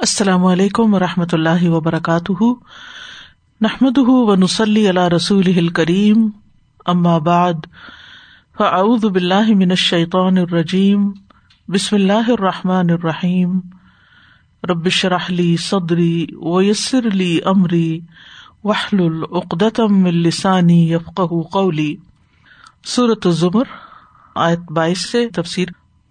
السلام علیکم و رحمۃ اللہ وبرکاتہ۔ نحمد و نسلی اللہ رسول کریم بعد، فاعوذ باللہ من الشیطان الرجیم، بسم اللہ الرحمٰن الرحیم۔ ربش رحلی صدری ویسر علی عمری وحل العقدم السانی یفق قولی۔ صورت الزمر، آیت بائیس سے تفسیر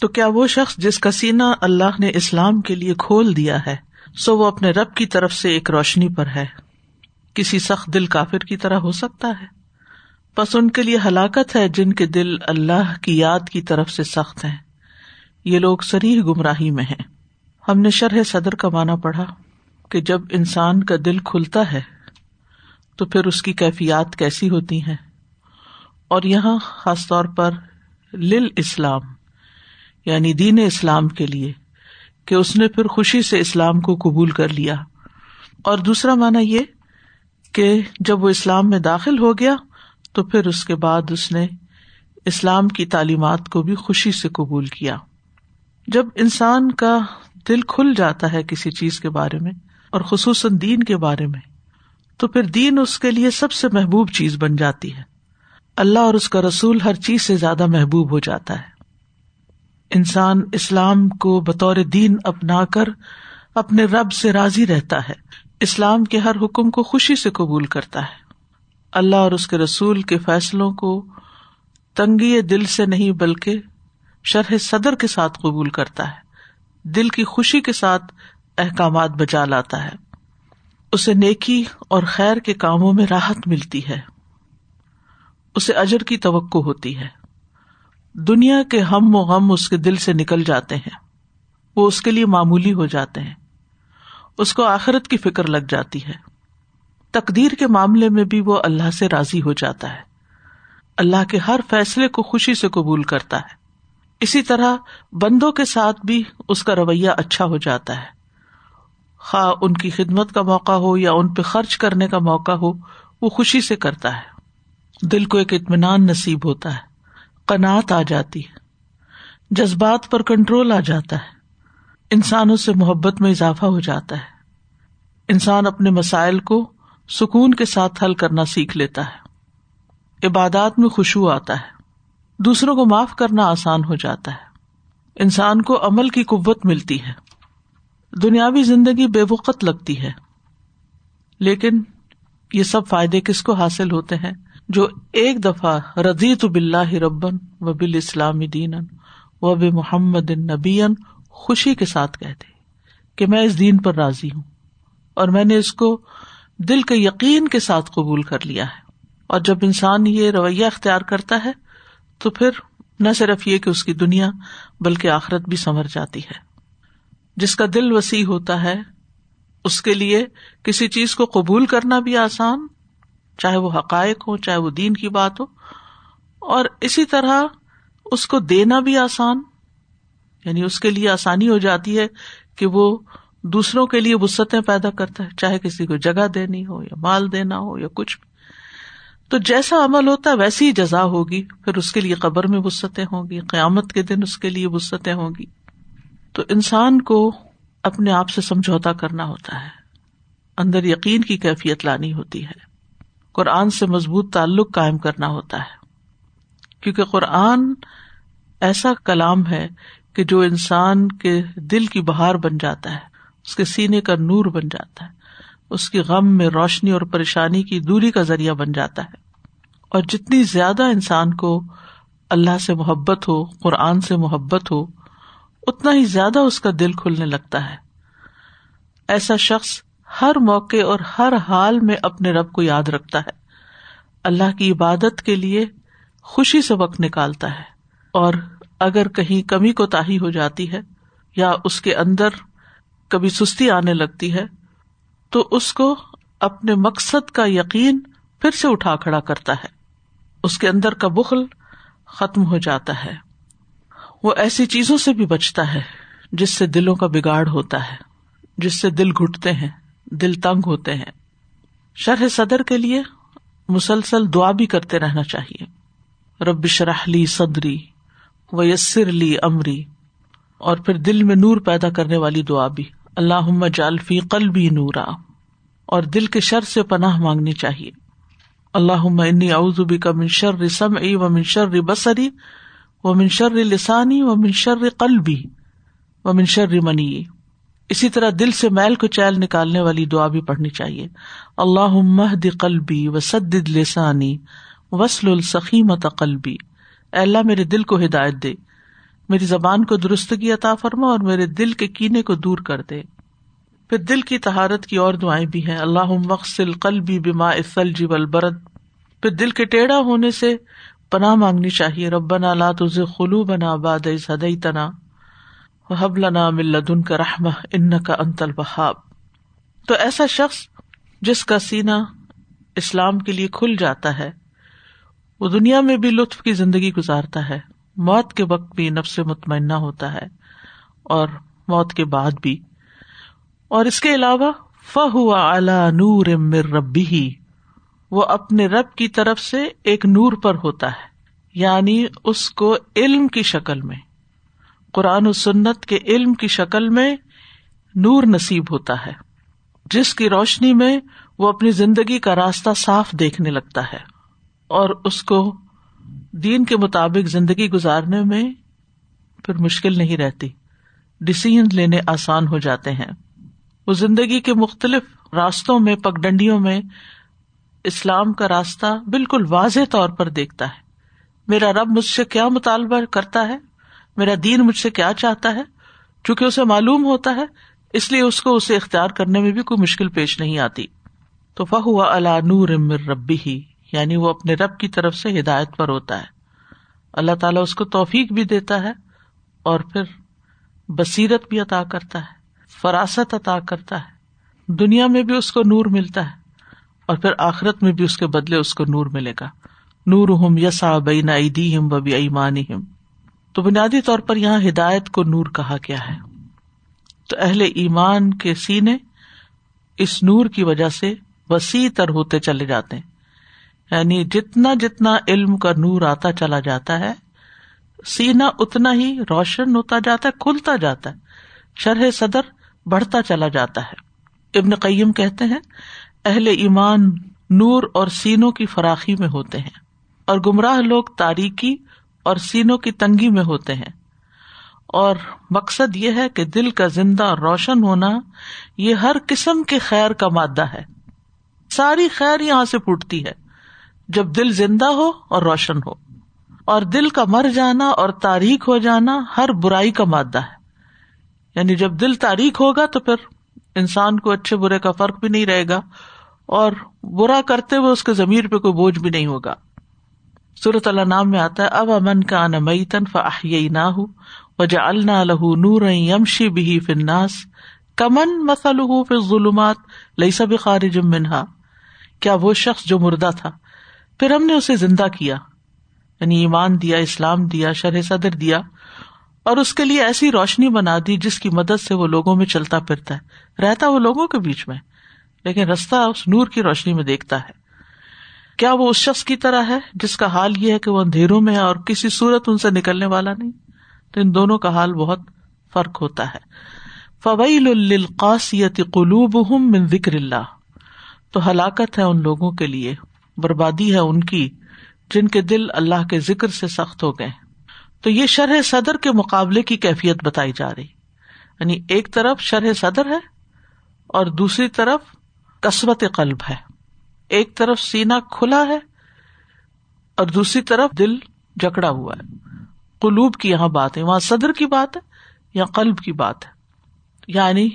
تو کیا وہ شخص جس کا سینا اللہ نے اسلام کے لیے کھول دیا ہے، سو وہ اپنے رب کی طرف سے ایک روشنی پر ہے۔ کسی سخت دل کافر کی طرح ہو سکتا ہے۔ بس ان کے لیے ہلاکت ہے جن کے دل اللہ کی یاد کی طرف سے سخت ہیں۔ یہ لوگ سریح گمراہی میں ہیں۔ ہم نے شرح صدر کا مانا پڑھا کہ جب انسان کا دل کھلتا ہے، تو پھر اس کی کیفیات کیسی ہوتی ہیں۔ اور یہاں خاص طور پر لل اسلام یعنی دین اسلام کے لیے، کہ اس نے پھر خوشی سے اسلام کو قبول کر لیا۔ اور دوسرا مانا یہ کہ جب وہ اسلام میں داخل ہو گیا، تو پھر اس کے بعد اس نے اسلام کی تعلیمات کو بھی خوشی سے قبول کیا۔ جب انسان کا دل کھل جاتا ہے کسی چیز کے بارے میں، اور خصوصاً دین کے بارے میں، تو پھر دین اس کے لیے سب سے محبوب چیز بن جاتی ہے۔ اللہ اور اس کا رسول ہر چیز سے زیادہ محبوب ہو جاتا ہے۔ انسان اسلام کو بطور دین اپنا کر اپنے رب سے راضی رہتا ہے۔ اسلام کے ہر حکم کو خوشی سے قبول کرتا ہے۔ اللہ اور اس کے رسول کے فیصلوں کو تنگی دل سے نہیں بلکہ شرح صدر کے ساتھ قبول کرتا ہے۔ دل کی خوشی کے ساتھ احکامات بچا لاتا ہے۔ اسے نیکی اور خیر کے کاموں میں راحت ملتی ہے۔ اسے اجر کی توقع ہوتی ہے۔ دنیا کے ہم و غم اس کے دل سے نکل جاتے ہیں۔ وہ اس کے لیے معمولی ہو جاتے ہیں۔ اس کو آخرت کی فکر لگ جاتی ہے۔ تقدیر کے معاملے میں بھی وہ اللہ سے راضی ہو جاتا ہے۔ اللہ کے ہر فیصلے کو خوشی سے قبول کرتا ہے۔ اسی طرح بندوں کے ساتھ بھی اس کا رویہ اچھا ہو جاتا ہے۔ خواہ ان کی خدمت کا موقع ہو یا ان پہ خرچ کرنے کا موقع ہو، وہ خوشی سے کرتا ہے۔ دل کو ایک اطمینان نصیب ہوتا ہے۔ قناط آ جاتی ہے، جذبات پر کنٹرول آ جاتا ہے۔ انسانوں سے محبت میں اضافہ ہو جاتا ہے۔ انسان اپنے مسائل کو سکون کے ساتھ حل کرنا سیکھ لیتا ہے۔ عبادات میں خوشبو آتا ہے۔ دوسروں کو معاف کرنا آسان ہو جاتا ہے۔ انسان کو عمل کی قوت ملتی ہے۔ دنیاوی زندگی بے وقت لگتی ہے۔ لیکن یہ سب فائدے کس کو حاصل ہوتے ہیں؟ جو ایک دفعہ رضی تو بلّہ ربن و بال اسلامی دین و بے محمد نبی خوشی کے ساتھ کہتے کہ میں اس دین پر راضی ہوں اور میں نے اس کو دل کے یقین کے ساتھ قبول کر لیا ہے۔ اور جب انسان یہ رویہ اختیار کرتا ہے تو پھر نہ صرف یہ کہ اس کی دنیا بلکہ آخرت بھی سنور جاتی ہے۔ جس کا دل وسیع ہوتا ہے، اس کے لیے کسی چیز کو قبول کرنا بھی آسان چاہے وہ حقائق ہو چاہے وہ دین کی بات ہو۔ اور اسی طرح اس کو دینا بھی آسان یعنی اس کے لیے آسانی ہو جاتی ہے کہ وہ دوسروں کے لیے وسطیں پیدا کرتا ہے، چاہے کسی کو جگہ دینی ہو یا مال دینا ہو یا کچھ بھی۔ تو جیسا عمل ہوتا ہے، ویسی ہی جزا ہوگی۔ پھر اس کے لیے قبر میں وسطیں ہوں گی، قیامت کے دن اس کے لیے وسطیں ہوں گی۔ تو انسان کو اپنے آپ سے سمجھوتا کرنا ہوتا ہے۔ اندر یقین کی کیفیت لانی ہوتی ہے۔ قرآن سے مضبوط تعلق قائم کرنا ہوتا ہے۔ کیونکہ قرآن ایسا کلام ہے کہ جو انسان کے دل کی بہار بن جاتا ہے، اس کے سینے کا نور بن جاتا ہے، اس کی غم میں روشنی اور پریشانی کی دوری کا ذریعہ بن جاتا ہے۔ اور جتنی زیادہ انسان کو اللہ سے محبت ہو، قرآن سے محبت ہو، اتنا ہی زیادہ اس کا دل کھلنے لگتا ہے۔ ایسا شخص ہر موقع اور ہر حال میں اپنے رب کو یاد رکھتا ہے۔ اللہ کی عبادت کے لیے خوشی سے وقت نکالتا ہے اور اگر کہیں کمی کو تاہی ہو جاتی ہے یا اس کے اندر کبھی سستی آنے لگتی ہے، تو اس کو اپنے مقصد کا یقین پھر سے اٹھا کھڑا کرتا ہے۔ اس کے اندر کا بخل ختم ہو جاتا ہے۔ وہ ایسی چیزوں سے بھی بچتا ہے جس سے دلوں کا بگاڑ ہوتا ہے، جس سے دل گٹتے ہیں۔ دل تنگ ہوتے ہیں۔ شرح صدر کے لیے مسلسل دعا بھی کرتے رہنا چاہیے۔ رب شرحلی صدری و یسر لی امری۔ اور پھر دل میں نور پیدا کرنے والی دعا بھی۔ اللہ جالفی قلبی نورا۔ اور دل کے شر سے پناہ مانگنی چاہیے۔ اللہ انی اعوذ کا منشر رسم و منشر بسری و منشر لسانی و منشر قلبی و منشر منی۔ اسی طرح دل سے میل کو چیل نکالنے والی دعا بھی پڑھنی چاہیے۔ اللہ مہد قلبی و سد لسانی وسل السخیمت قلبی۔ اللہ، میرے دل کو ہدایت دے۔ میری زبان کو درستگی عطا فرما اور میرے دل کے کینے کو دور کر دے۔ پھر دل کی تہارت کی اور دعائیں بھی ہیں۔ اللہ مقصل قلبی بما اسلجی والبرد۔ پھر دل کے ٹیڑھا ہونے سے پناہ مانگنی چاہیے۔ ربنا لا تزغ قلوبنا بعد اذ هديتنا وهب لنا من لدنك رحمة انك انت الوهاب۔ تو ایسا شخص جس کا سینہ اسلام کے لیے کھل جاتا ہے، وہ دنیا میں بھی لطف کی زندگی گزارتا ہے، موت کے وقت بھی نفس مطمئنہ ہوتا ہے اور موت کے بعد بھی۔ اور اس کے علاوہ فہوا اعلی نور مر ربی ہی وہ اپنے رب کی طرف سے ایک نور پر ہوتا ہے یعنی اس کو علم کی شکل میں۔ قرآن و سنت کے علم کی شکل میں نور نصیب ہوتا ہے۔ جس کی روشنی میں وہ اپنی زندگی کا راستہ صاف دیکھنے لگتا ہے اور اس کو دین کے مطابق زندگی گزارنے میں پھر مشکل نہیں رہتی۔ ڈسیزن لینے آسان ہو جاتے ہیں۔ وہ زندگی کے مختلف راستوں میں، پگڈنڈیوں میں اسلام کا راستہ بالکل واضح طور پر دیکھتا ہے۔ میرا رب مجھ سے کیا مطالبہ کرتا ہے؟ میرا دین مجھ سے کیا چاہتا ہے؟ چونکہ اسے معلوم ہوتا ہے، اس لیے اس کو اسے اختیار کرنے میں بھی کوئی مشکل پیش نہیں آتی۔ تو فہو اللہ نور امر ربی ہی یعنی وہ اپنے رب کی طرف سے ہدایت پر ہوتا ہے۔ اللہ تعالیٰ اس کو توفیق بھی دیتا ہے اور پھر بصیرت بھی عطا کرتا ہے، فراست عطا کرتا ہے۔ دنیا میں بھی اس کو نور ملتا ہے اور پھر آخرت میں بھی اس کے بدلے اس کو نور ملے گا۔ نور ہم یسا بین ایدی ہم و ایمانی ہم تو بنیادی طور پر یہاں ہدایت کو نور کہا گیا ہے۔ تو اہل ایمان کے سینے اس نور کی وجہ سے وسیع تر ہوتے چلے جاتے ہیں۔ یعنی جتنا جتنا علم کا نور آتا چلا جاتا ہے سینا اتنا ہی روشن ہوتا جاتا ہے، کھلتا جاتا ہے۔ شرح صدر بڑھتا چلا جاتا ہے۔ ابن قیم کہتے ہیں، اہل ایمان نور اور سینوں کی فراخی میں ہوتے ہیں۔ اور گمراہ لوگ تاریخی اور سینوں کی تنگی میں ہوتے ہیں۔ اور مقصد یہ ہے کہ دل کا زندہ اور روشن ہونا یہ ہر قسم کے خیر کا مادہ ہے۔ ساری خیر یہاں سے پھوٹتی ہے، جب دل زندہ ہو اور روشن ہو۔ اور دل کا مر جانا اور تاریخ ہو جانا ہر برائی کا مادہ ہے۔ یعنی جب دل تاریخ ہوگا تو پھر انسان کو اچھے برے کا فرق بھی نہیں رہے گا اور برا کرتے ہوئے اس کے ضمیر پہ کوئی بوجھ بھی نہیں ہوگا۔ صورت اللہ نام میں آتا ہے اب امن کا ان مئی تن فی نہ ہو وجہ اللہ لہو نور یمشی بھی فناس کمن مسل ظلمات لئی سب خارج منہا کیا وہ شخص جو مردہ تھا، پھر ہم نے اسے زندہ کیا یعنی ایمان دیا، اسلام دیا، شرح صدر دیا، اور اس کے لیے ایسی روشنی بنا دی جس کی مدد سے وہ لوگوں میں چلتا پھرتا ہے۔ رہتا وہ لوگوں کے بیچ میں، لیکن رستہ اس نور کی روشنی میں دیکھتا ہے۔ کیا وہ اس شخص کی طرح ہے جس کا حال یہ ہے کہ وہ اندھیروں میں ہے اور کسی صورت ان سے نکلنے والا نہیں؟ تو ان دونوں کا حال بہت فرق ہوتا ہے۔ فویل القاصیت قلوب من ذکر اللہ تو ہلاکت ہے ان لوگوں کے لیے، بربادی ہے ان کی، جن کے دل اللہ کے ذکر سے سخت ہو گئے۔ تو یہ شرح صدر کے مقابلے کی کیفیت بتائی جا رہی۔ یعنی ایک طرف شرح صدر ہے اور دوسری طرف کسبت قلب ہے۔ ایک طرف سینا کھلا ہے اور دوسری طرف دل جکڑا ہوا ہے۔ قلوب کی یہاں بات ہے وہاں صدر کی بات ہے یا قلب کی بات ہے۔ یعنی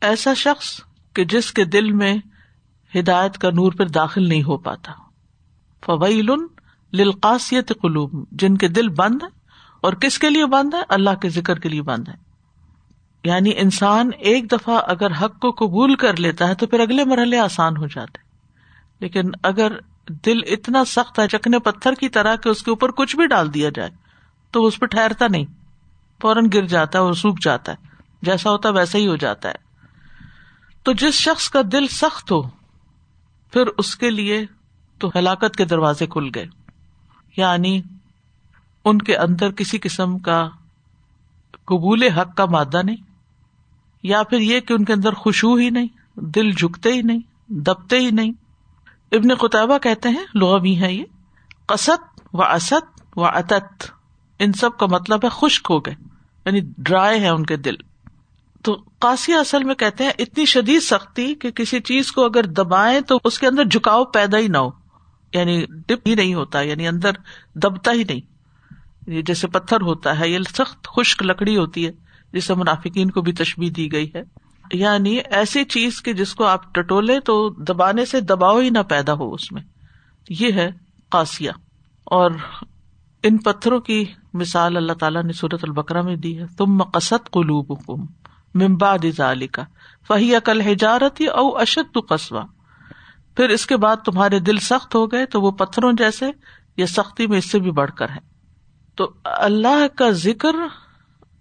ایسا شخص کہ جس کے دل میں ہدایت کا نور پھر داخل نہیں ہو پاتا۔ فویل للقاسیت قلوب، جن کے دل بند ہے اور کس کے لیے بند ہے اللہ کے ذکر کے لیے بند ہے یعنی انسان ایک دفعہ اگر حق کو قبول کر لیتا ہے تو پھر اگلے مرحلے آسان ہو جاتے لیکن اگر دل اتنا سخت ہے چکنے پتھر کی طرح کہ اس کے اوپر کچھ بھی ڈال دیا جائے، تو اس پہ ٹھہرتا نہیں، فوراً گر جاتا ہے اور سوکھ جاتا ہے، جیسا ہوتا ہے ویسا ہی ہو جاتا ہے۔ تو جس شخص کا دل سخت ہو، پھر اس کے لیے تو ہلاکت کے دروازے کھل گئے۔ یعنی ان کے اندر کسی قسم کا قبول حق کا مادہ نہیں، یا پھر یہ کہ ان کے اندر خوشبو ہی نہیں، دل جھکتے ہی نہیں، دبتے ہی نہیں۔ ابن قطبہ کہتے ہیں لوہ بھی ہے یہ قسط و اسد و اتت ان سب کا مطلب ہے خشک ہو گئے یعنی ڈرائے ہے ان کے دل۔ تو قاسی اصل میں کہتے ہیں، اتنی شدید سختی کہ کسی چیز کو اگر دبائے تو اس کے اندر جھکاؤ پیدا ہی نہ ہو یعنی ڈپ ہی نہیں ہوتا یعنی اندر دبتا ہی نہیں۔ جیسے پتھر ہوتا ہے، یہ سخت خشک لکڑی ہوتی ہے، جسے منافقین کو بھی تشبیح دی گئی ہے۔ یعنی ایسی چیز کی جس کو آپ ٹٹولے تو دبانے سے دباؤ ہی نہ پیدا ہو اس میں۔ یہ ہے قاسیہ۔ اور ان پتھروں کی مثال اللہ تعالیٰ نے صورت البکرا میں دی ہے۔ تم مقصد قلوب حکم ممباد علی کا فہی عقل حجارت او اشد قصبہ پھر اس کے بعد تمہارے دل سخت ہو گئے تو وہ پتھروں جیسے یا سختی میں اس سے بھی بڑھ کر ہے تو اللہ کا ذکر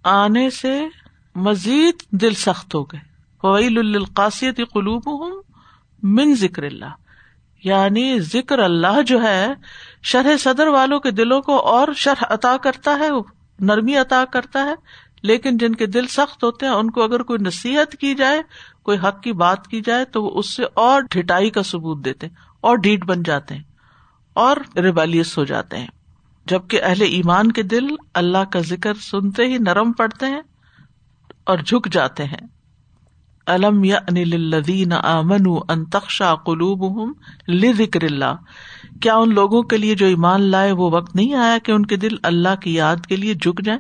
آنے سے مزید دل سخت ہو گئے۔ فویل القاصیت قلوب ہوں من ذکر اللہ یعنی ذکر اللہ جو ہے، شرح صدر والوں کے دلوں کو اور شرح عطا کرتا ہے، نرمی عطا کرتا ہے۔ لیکن جن کے دل سخت ہوتے ہیں، ان کو اگر کوئی نصیحت کی جائے، کوئی حق کی بات کی جائے، تو وہ اس سے اور ڈٹائی کا ثبوت دیتے اور ڈیٹ بن جاتے ہیں، اور ریبیلیس ہو جاتے ہیں۔ جبکہ اہل ایمان کے دل اللہ کا ذکر سنتے ہی نرم پڑتے ہیں اور جھک جاتے ہیں۔ الم یعنی یا انلدین امن انتخشا قلوب ذکر اللہ۔ کیا ان لوگوں کے لیے جو ایمان لائے وہ وقت نہیں آیا کہ ان کے دل اللہ کی یاد کے لیے جھک جائیں؟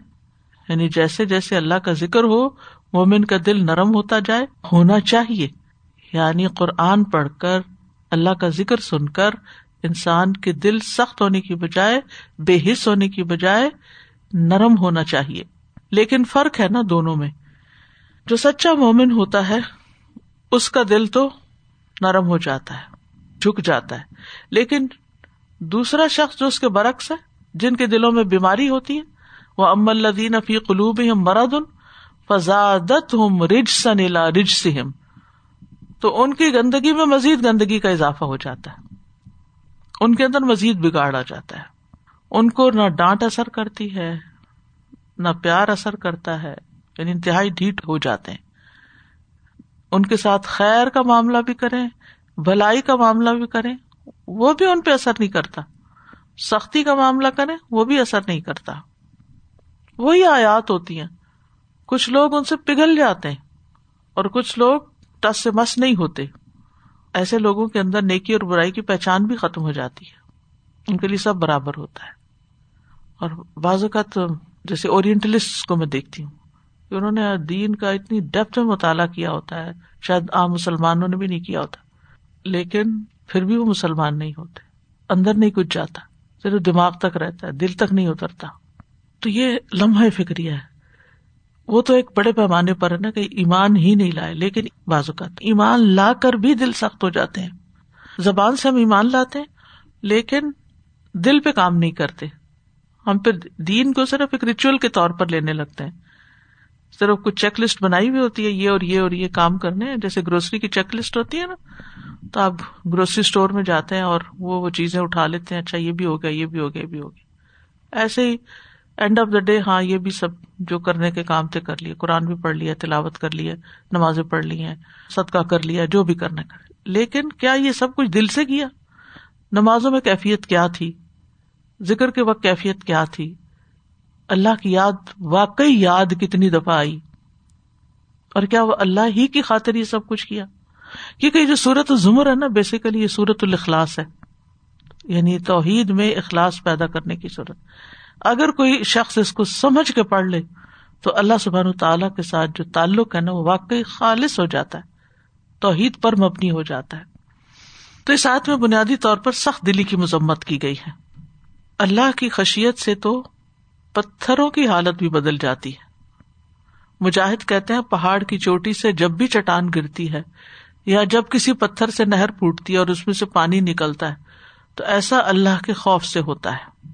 یعنی جیسے جیسے اللہ کا ذکر ہو، مومن کا دل نرم ہوتا جائے، ہونا چاہیے۔ یعنی قرآن پڑھ کر، اللہ کا ذکر سن کر، انسان کے دل سخت ہونے کی بجائے، بے حص ہونے کی بجائے نرم ہونا چاہیے۔ لیکن فرق ہے نا دونوں میں۔ جو سچا مومن ہوتا ہے، اس کا دل تو نرم ہو جاتا ہے، جھک جاتا ہے۔ لیکن دوسرا شخص جو اس کے برعکس ہے، جن کے دلوں میں بیماری ہوتی ہے، وہ ام الدین فی قلوب مرد ان فضادت ہم رج سنیلا رج سم تو ان کی گندگی میں مزید گندگی کا اضافہ ہو جاتا ہے۔ ان کے اندر مزید بگاڑ آ جاتا ہے۔ ان کو نہ ڈانٹ اثر کرتی ہے، نہ پیار اثر کرتا ہے۔ یعنی انتہائی ڈھیٹ ہو جاتے ہیں۔ ان کے ساتھ خیر کا معاملہ بھی کریں، بھلائی کا معاملہ بھی کریں، وہ بھی ان پہ اثر نہیں کرتا۔ سختی کا معاملہ کریں، وہ بھی اثر نہیں کرتا۔ وہی آیات ہوتی ہیں۔ کچھ لوگ ان سے پگھل جاتے ہیں اور کچھ لوگ ٹس سے مس نہیں ہوتے۔ ایسے لوگوں کے اندر نیکی اور برائی کی پہچان بھی ختم ہو جاتی ہے۔ ان کے لیے سب برابر ہوتا ہے۔ اور بعض اوقات جیسے اورینٹلسٹ کو میں دیکھتی ہوں۔ کہ انہوں نے دین کا اتنی ڈیپتھ میں مطالعہ کیا ہوتا ہے۔ شاید عام مسلمانوں نے بھی نہیں کیا ہوتا۔ لیکن پھر بھی وہ مسلمان نہیں ہوتے۔ اندر نہیں کچھ جاتا۔ صرف دماغ تک رہتا ہے، دل تک نہیں اترتا۔ تو یہ لمحہ فکری ہے۔ وہ تو ایک بڑے پیمانے پر ہے نا کہ ایمان ہی نہیں لائے، لیکن بازوقات ایمان لا کر بھی دل سخت ہو جاتے ہیں۔ زبان سے ہم ایمان لاتے ہیں، لیکن دل پہ کام نہیں کرتے۔ ہم پھر دین کو صرف ایک ریچول کے طور پر لینے لگتے ہیں۔ صرف کچھ چیک لسٹ بنائی ہوئی ہوتی ہے، یہ اور یہ اور یہ کام کرنے جیسے گروسری کی چیک لسٹ ہوتی ہے نا، تو آپ گروسری اسٹور میں جاتے ہیں اور وہ وہ چیزیں اٹھا لیتے ہیں اچھا یہ بھی ہو گیا، یہ بھی ہو گیا، یہ بھی ہو گیا۔ ایسے ہی اینڈ آف دا ڈے ہاں یہ بھی سب جو کرنے کے کام تھے کر لیے۔ قرآن بھی پڑھ لیا، تلاوت کر لیے، نمازیں پڑھ لی ہیں، صدقہ کر لیا، جو بھی کرنا کر لیکن کیا یہ سب کچھ دل سے کیا؟ نمازوں میں کیفیت کیا تھی؟ ذکر کے وقت کیفیت کیا تھی؟ اللہ کی یاد، واقعی یاد کتنی دفعہ آئی۔ اور کیا وہ اللہ ہی کی خاطر یہ سب کچھ کیا؟ کیونکہ جو سورت زمر ہے نا بیسیکلی یہ سورت الخلاص ہے۔ یعنی توحید میں اخلاص پیدا کرنے کی صورت۔ اگر کوئی شخص اس کو سمجھ کے پڑھ لے، تو اللہ سبحان تعالیٰ کے ساتھ جو تعلق ہے نا، وہ واقعی خالص ہو جاتا ہے۔ توحید پر مبنی ہو جاتا ہے۔ تو اس آیت میں بنیادی طور پر سخت دلی کی مذمت کی گئی ہے۔ اللہ کی خشیت سے تو پتھروں کی حالت بھی بدل جاتی ہے۔ مجاہد کہتے ہیں پہاڑ کی چوٹی سے جب بھی چٹان گرتی ہے یا جب کسی پتھر سے نہر پھوٹتی ہے اور اس میں سے پانی نکلتا ہے، تو ایسا اللہ کے خوف سے ہوتا ہے۔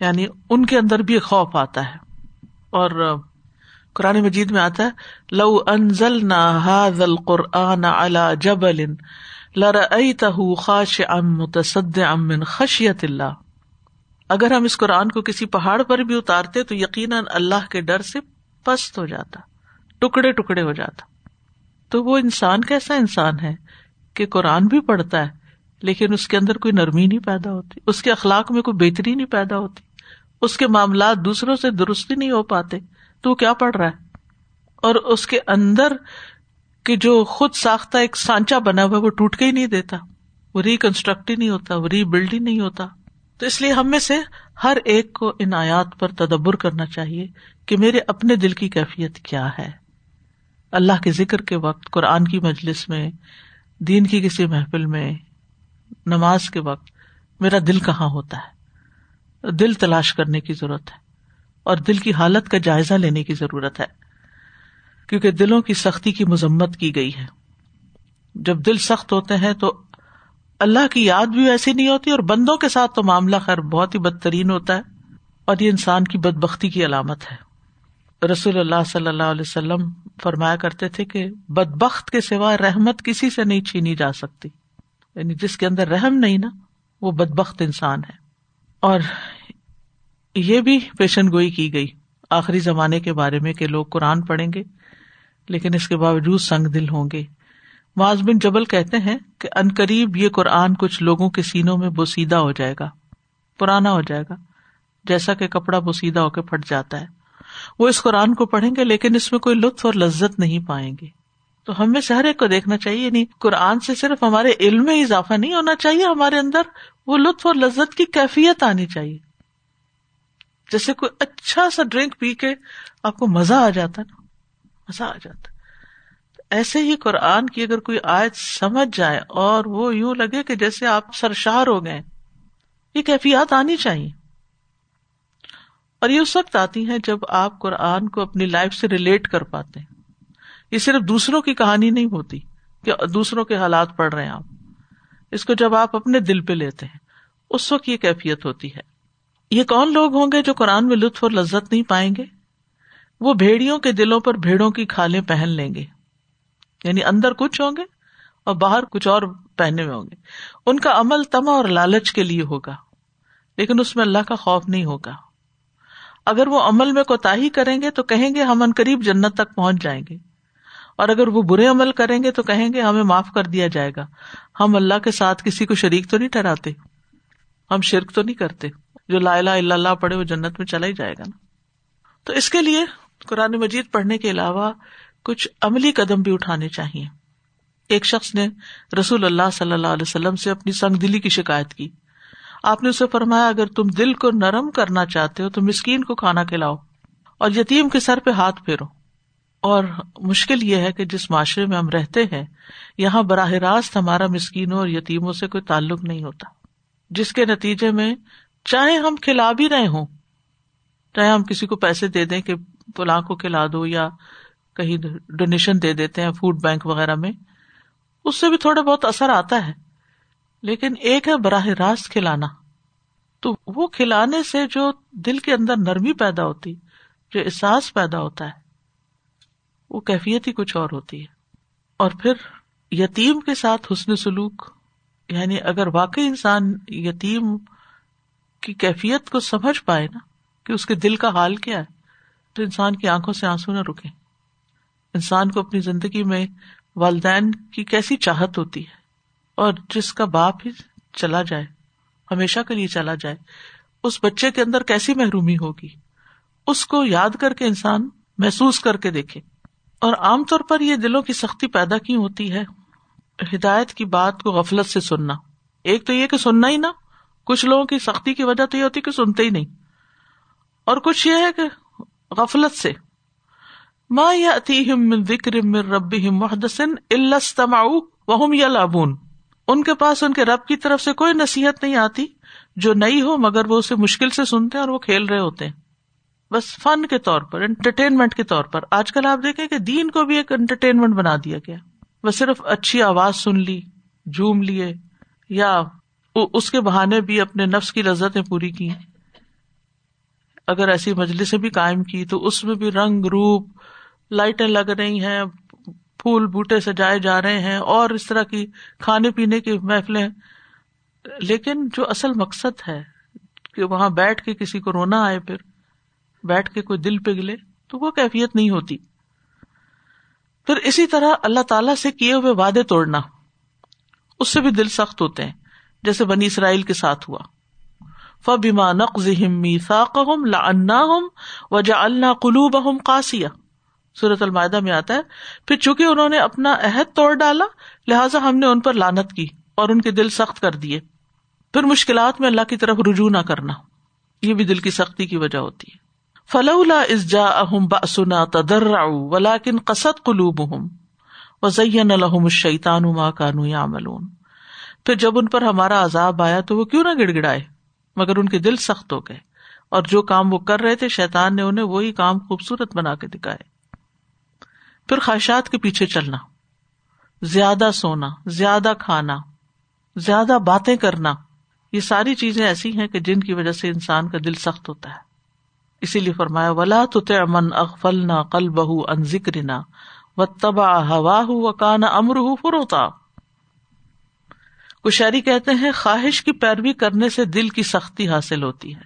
یعنی ان کے اندر بھی خوف آتا ہے۔ اور قرآن مجید میں آتا ہے، لو انزل نہ قرآن اللہ جب لر خاش ام متصد امن خشیت اللہ۔ اگر ہم اس قرآن کو کسی پہاڑ پر بھی اتارتے تو یقیناً اللہ کے ڈر سے پست ہو جاتا، ٹکڑے ٹکڑے ہو جاتا۔ تو وہ انسان کیسا انسان ہے کہ قرآن بھی پڑھتا ہے، لیکن اس کے اندر کوئی نرمی نہیں پیدا ہوتی، اس کے اخلاق میں کوئی بہتری نہیں پیدا ہوتی، اس کے معاملات دوسروں سے درست نہیں ہو پاتے، تو وہ کیا پڑھ رہا ہے؟ اور اس کے اندر کہ جو خود ساختہ ایک سانچا بنا ہوا وہ ٹوٹ کے ہی نہیں دیتا، وہ ریکنسٹرکٹ ہی نہیں ہوتا، وہ ری بلڈ ہی نہیں ہوتا۔ تو اس لیے ہم میں سے ہر ایک کو ان آیات پر تدبر کرنا چاہیے کہ میرے اپنے دل کی کیفیت کیا ہے۔ اللہ کے ذکر کے وقت، قرآن کی مجلس میں، دین کی کسی محفل میں، نماز کے وقت میرا دل کہاں ہوتا ہے؟ دل تلاش کرنے کی ضرورت ہے اور دل کی حالت کا جائزہ لینے کی ضرورت ہے۔ کیونکہ دلوں کی سختی کی مذمت کی گئی ہے۔ جب دل سخت ہوتے ہیں تو اللہ کی یاد بھی ایسی نہیں ہوتی اور بندوں کے ساتھ تو معاملہ خیر بہت ہی بدترین ہوتا ہے اور یہ انسان کی بد بختی کی علامت ہے۔ رسول اللہ صلی اللہ علیہ وسلم فرمایا کرتے تھے کہ بد بخت کے سوا رحمت کسی سے نہیں چھینی جا سکتی۔ یعنی جس کے اندر رحم نہیں نا، وہ بد بخت انسان ہے۔ اور یہ بھی پیشن گوئی کی گئی۔ آخری زمانے کے بارے میں کہ لوگ قرآن پڑھیں گے، لیکن اس کے باوجود سنگ دل ہوں گے۔ معاذ بن جبل کہتے ہیں کہ ان قریب یہ قرآن کچھ لوگوں کے سینوں میں بوسیدہ ہو جائے گا، پرانا ہو جائے گا، جیسا کہ کپڑا بوسیدہ ہو کے پھٹ جاتا ہے۔ وہ اس قرآن کو پڑھیں گے، لیکن اس میں کوئی لطف اور لذت نہیں پائیں گے۔ تو ہمیں شہر ایک کو دیکھنا چاہیے نہیں قرآن سے صرف ہمارے علم میں اضافہ نہیں ہونا چاہیے، ہمارے اندر وہ لطف اور لذت کی کیفیت آنی چاہیے۔ جیسے کوئی اچھا سا ڈرنک پی کے آپ کو مزہ آ جاتا نا، مزہ آ جاتا ایسے ہی قرآن کی اگر کوئی آیت سمجھ جائے اور وہ یوں لگے کہ جیسے آپ سرشار ہو گئے، یہ کیفیات آنی چاہیے۔ اور یہ اس وقت آتی ہیں جب آپ قرآن کو اپنی لائف سے ریلیٹ کر پاتے ہیں۔ یہ صرف دوسروں کی کہانی نہیں ہوتی کہ دوسروں کے حالات پڑھ رہے ہیں آپ۔ اس کو جب آپ اپنے دل پہ لیتے ہیں، اس وقت یہ کیفیت ہوتی ہے۔ یہ کون لوگ ہوں گے جو قرآن میں لطف اور لذت نہیں پائیں گے؟ وہ بھیڑیوں کے دلوں پر بھیڑوں کی کھالیں پہن لیں گے۔ یعنی اندر کچھ ہوں گے اور باہر کچھ اور پہنے ہوئے ہوں گے۔ ان کا عمل تما اور لالچ کے لیے ہوگا، لیکن اس میں اللہ کا خوف نہیں ہوگا۔ اگر وہ عمل میں کوتا ہی کریں گے تو کہیں گے ہم ان قریب جنت تک پہنچ جائیں گے۔ اور اگر وہ برے عمل کریں گے تو کہیں گے ہمیں معاف کر دیا جائے گا۔ ہم اللہ کے ساتھ کسی کو شریک تو نہیں ٹھہراتے، ہم شرک تو نہیں کرتے۔ جو لا الہ الا اللہ پڑھے وہ جنت میں چلا ہی جائے گا نا۔ تو اس کے لیے قرآن مجید پڑھنے کے علاوہ کچھ عملی قدم بھی اٹھانے چاہیے۔ ایک شخص نے رسول اللہ صلی اللہ علیہ وسلم سے اپنی سنگ دلی کی شکایت کی۔ آپ نے اسے فرمایا، اگر تم دل کو نرم کرنا چاہتے ہو تو مسکین کو کھانا کھلاؤ اور یتیم کے سر پہ ہاتھ پھیرو۔ اور مشکل یہ ہے کہ جس معاشرے میں ہم رہتے ہیں، یہاں براہ راست ہمارا مسکینوں اور یتیموں سے کوئی تعلق نہیں ہوتا، جس کے نتیجے میں چاہے ہم کھلا بھی رہے ہوں، چاہے ہم کسی کو پیسے دے دیں کہ فلاں کو کھلا دو یا کہیں ڈونیشن دے دیتے ہیں فوڈ بینک وغیرہ میں، اس سے بھی تھوڑا بہت اثر آتا ہے۔ لیکن ایک ہے براہ راست کھلانا۔ تو وہ کھلانے سے جو دل کے اندر نرمی پیدا ہوتی، جو احساس پیدا ہوتا ہے، وہ کیفیت ہی کچھ اور ہوتی ہے۔ اور پھر یتیم کے ساتھ حسن سلوک یعنی اگر واقعی انسان یتیم کی کیفیت کو سمجھ پائے نا کہ اس کے دل کا حال کیا ہے، تو انسان کی آنکھوں سے آنسو نہ رکے۔ انسان کو اپنی زندگی میں والدین کی کیسی چاہت ہوتی ہے اور جس کا باپ ہی چلا جائے، ہمیشہ کے لیے چلا جائے، اس بچے کے اندر کیسی محرومی ہوگی؟ اس کو یاد کر کے انسان محسوس کر کے دیکھے۔ اور عام طور پر یہ دلوں کی سختی پیدا کیوں ہوتی ہے؟ ہدایت کی بات کو غفلت سے سننا۔ ایک تو یہ کہ سننا ہی نا کچھ لوگوں کی سختی کی وجہ تو یہ ہوتی کہ سنتے ہی نہیں۔ اور کچھ یہ ہے کہ غفلت سے ما ذکر رب محدثن وهم يلعبون۔ ان کے پاس ان کے رب کی طرف سے کوئی نصیحت نہیں آتی، جو نئی ہو، مگر وہ اسے مشکل سے سنتے ہیں اور وہ کھیل رہے ہوتے ہیں۔ بس فن کے طور پر انٹرٹینمنٹ کے طور پر۔ آج کل آپ دیکھیں کہ دین کو بھی ایک انٹرٹینمنٹ بنا دیا گیا۔ بس صرف اچھی آواز سن لی، جھوم لیے، یا اس کے بہانے بھی اپنے نفس کی لذتیں پوری کی اگر ایسی مجلسیں بھی قائم کی تو اس میں بھی رنگ، روپ لائٹیں لگ رہی ہیں، پھول بوٹے سجائے جا رہے ہیں اور اس طرح کی کھانے پینے کی محفلیں۔ لیکن جو اصل مقصد ہے کہ وہاں بیٹھ کے کسی کو رونا آئے، پھر بیٹھ کے کوئی دل پگلے تو وہ کیفیت نہیں ہوتی۔ پھر اسی طرح اللہ تعالی سے کیے ہوئے وعدے توڑنا، اس سے بھی دل سخت ہوتے ہیں، جیسے بنی اسرائیل کے ساتھ ہوا۔ فبیما نقم وجا اللہ قلوب اہم قاسیہ صورت المائدہ میں آتا ہے، پھر چونکہ انہوں نے اپنا عہد توڑ ڈالا، لہٰذا ہم نے ان پر لانت کی اور ان کے دل سخت کر دیے۔ پھر مشکلات میں اللہ کی طرف رجوع نہ کرنا، یہ بھی دل کی سختی کی وجہ ہوتی ہے۔ فلولا اس جا اہم باسنا تدر ولاکن قصد قلوب ہوں وزین الحم الشیطان ما کانو یا ملون پھر جب ان پر ہمارا عذاب آیا تو وہ کیوں نہ گڑ گڑائے مگر ان کے دل سخت ہو گئے۔ اور جو کام وہ کر رہے تھے، شیطان نے انہیں وہی کام خوبصورت بنا کے دکھائے۔ پھر خواہشات کے پیچھے چلنا، زیادہ سونا، زیادہ کھانا، زیادہ باتیں کرنا، یہ ساری چیزیں ایسی ہیں کہ جن کی وجہ سے انسان کا دل سخت ہوتا ہے۔ اسی لیے فرمایا، ولا تو امن اغفل نہ کل بہ ان ذکر نہ و تبا ہوا ہُو کانا امر ہُو فروتا کشہری کہتے ہیں، خواہش کی پیروی کرنے سے دل کی سختی حاصل ہوتی ہے۔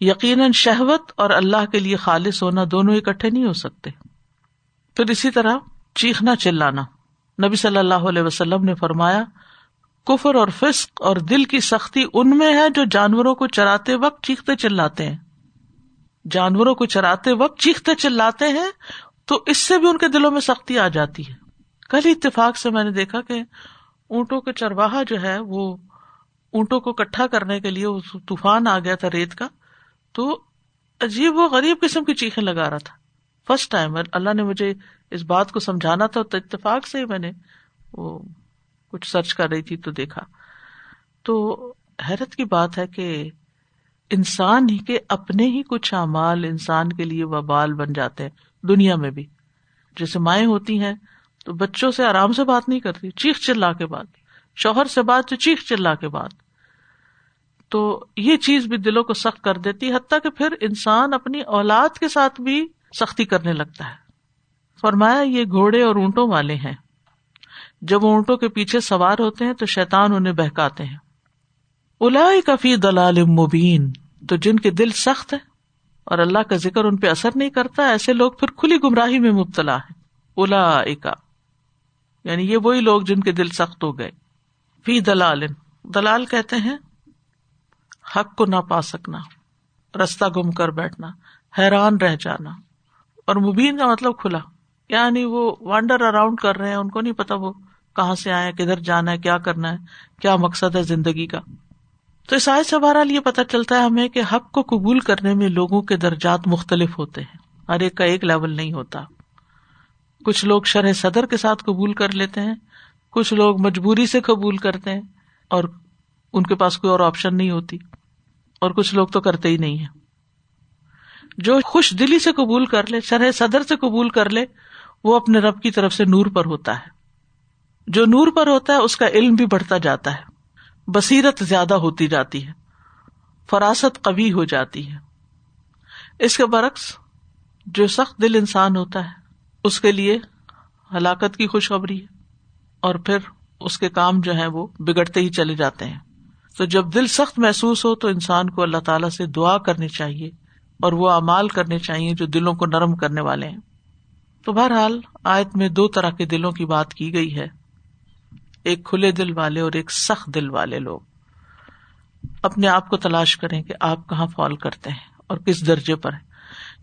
یقیناً شہوت اور اللہ کے لیے خالص ہونا دونوں اکٹھے نہیں ہو سکتے۔ پھر اسی طرح چیخنا چلانا۔ نبی صلی اللہ علیہ وسلم نے فرمایا، کفر اور فسق اور دل کی سختی ان میں ہے جو جانوروں کو چراتے وقت چیختے چلاتے ہیں۔ جانوروں کو چراتے وقت چیختے چلاتے ہیں تو اس سے بھی ان کے دلوں میں سختی آ جاتی ہے۔ کل اتفاق سے میں نے دیکھا کہ اونٹوں کے چرواہا جو ہے، وہ اونٹوں کو کٹھا کرنے کے لیے طوفان آ گیا تھا ریت کا، تو عجیب و غریب قسم کی چیخیں لگا رہا تھا۔ فرسٹ ٹائم اللہ نے مجھے اس بات کو سمجھانا تھا تو اتفاق سے ہی میں نے وہ کچھ سرچ کر رہی تھی تو دیکھا۔ تو حیرت کی بات ہے کہ انسان ہی کے اپنے ہی کچھ اعمال انسان کے لیے وبال بن جاتے ہیں، دنیا میں بھی۔ جیسے مائیں ہوتی ہیں تو بچوں سے آرام سے بات نہیں کرتی، چیخ چلا کے بعد شوہر سے بات تو چیخ چلا کے بعد تو یہ چیز بھی دلوں کو سخت کر دیتی، حتیٰ کہ پھر انسان اپنی اولاد کے ساتھ بھی سختی کرنے لگتا ہے۔ فرمایا، یہ گھوڑے اور اونٹوں والے ہیں۔ جب اونٹوں کے پیچھے سوار ہوتے ہیں تو شیتان انہیں بہکاتے ہیں۔ الا کفی دلال مبین، تو جن کے دل سخت ہے اور اللہ کا ذکر ان پہ اثر نہیں کرتا، ایسے لوگ پھر کھلی گمراہی میں مبتلا ہے الا یعنی یہ وہی لوگ جن کے دل سخت ہو گئے۔ فی دلال دلال کہتے ہیں، حق کو نہ پا سکنا، رستہ گم کر بیٹھنا، حیران رہ جانا۔ اور مبین کا مطلب کھلا۔ یعنی وہ وانڈر اراؤنڈ کر رہے ہیں، ان کو نہیں پتا وہ کہاں سے آئے کدھر جانا ہے، کیا کرنا ہے، کیا مقصد ہے زندگی کا۔ تو اس آئے سے بہرحال یہ پتا چلتا ہے ہمیں کہ حق کو قبول کرنے میں لوگوں کے درجات مختلف ہوتے ہیں، ہر ایک کا ایک لیول نہیں ہوتا۔ کچھ لوگ شرح صدر کے ساتھ قبول کر لیتے ہیں، کچھ لوگ مجبوری سے قبول کرتے ہیں اور ان کے پاس کوئی اور آپشن نہیں ہوتی۔ اور کچھ لوگ تو کرتے ہی نہیں ہے جو خوش دلی سے قبول کر لے، شرح صدر سے قبول کر لے، وہ اپنے رب کی طرف سے نور پر ہوتا ہے۔ جو نور پر ہوتا ہے، اس کا علم بھی بڑھتا جاتا ہے۔ بصیرت زیادہ ہوتی جاتی ہے۔ فراست قوی ہو جاتی ہے۔ اس کے برعکس، جو سخت دل انسان ہوتا ہے، اس کے لیے ہلاکت کی خوشخبری ہے۔ اور پھر اس کے کام جو ہے وہ بگڑتے ہی چلے جاتے ہیں۔ تو جب دل سخت محسوس ہو، تو انسان کو اللہ تعالیٰ سے دعا کرنی چاہیے۔ اور وہ امال کرنے چاہیے جو دلوں کو نرم کرنے والے ہیں۔ تو بہرحال آیت میں دو طرح کے دلوں کی بات کی گئی ہے۔ ایک کھلے دل والے اور ایک سخت دل والے لوگ۔ اپنے آپ کو تلاش کریں کہ آپ کہاں فال کرتے ہیں اور کس درجے پر ہیں۔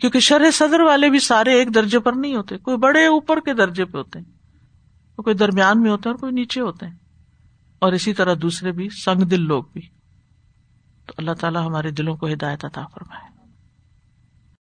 کیونکہ شرح صدر والے بھی سارے ایک درجے پر نہیں ہوتے۔ کوئی بڑے اوپر کے درجے پہ ہوتے ہیں۔ کوئی درمیان میں ہوتے ہیں اور کوئی نیچے ہوتے ہیں۔ اور اسی طرح دوسرے بھی سنگ دل لوگ بھی۔ تو اللہ تعالیٰ ہمارے دلوں کو ہدایت عطا فرمائے۔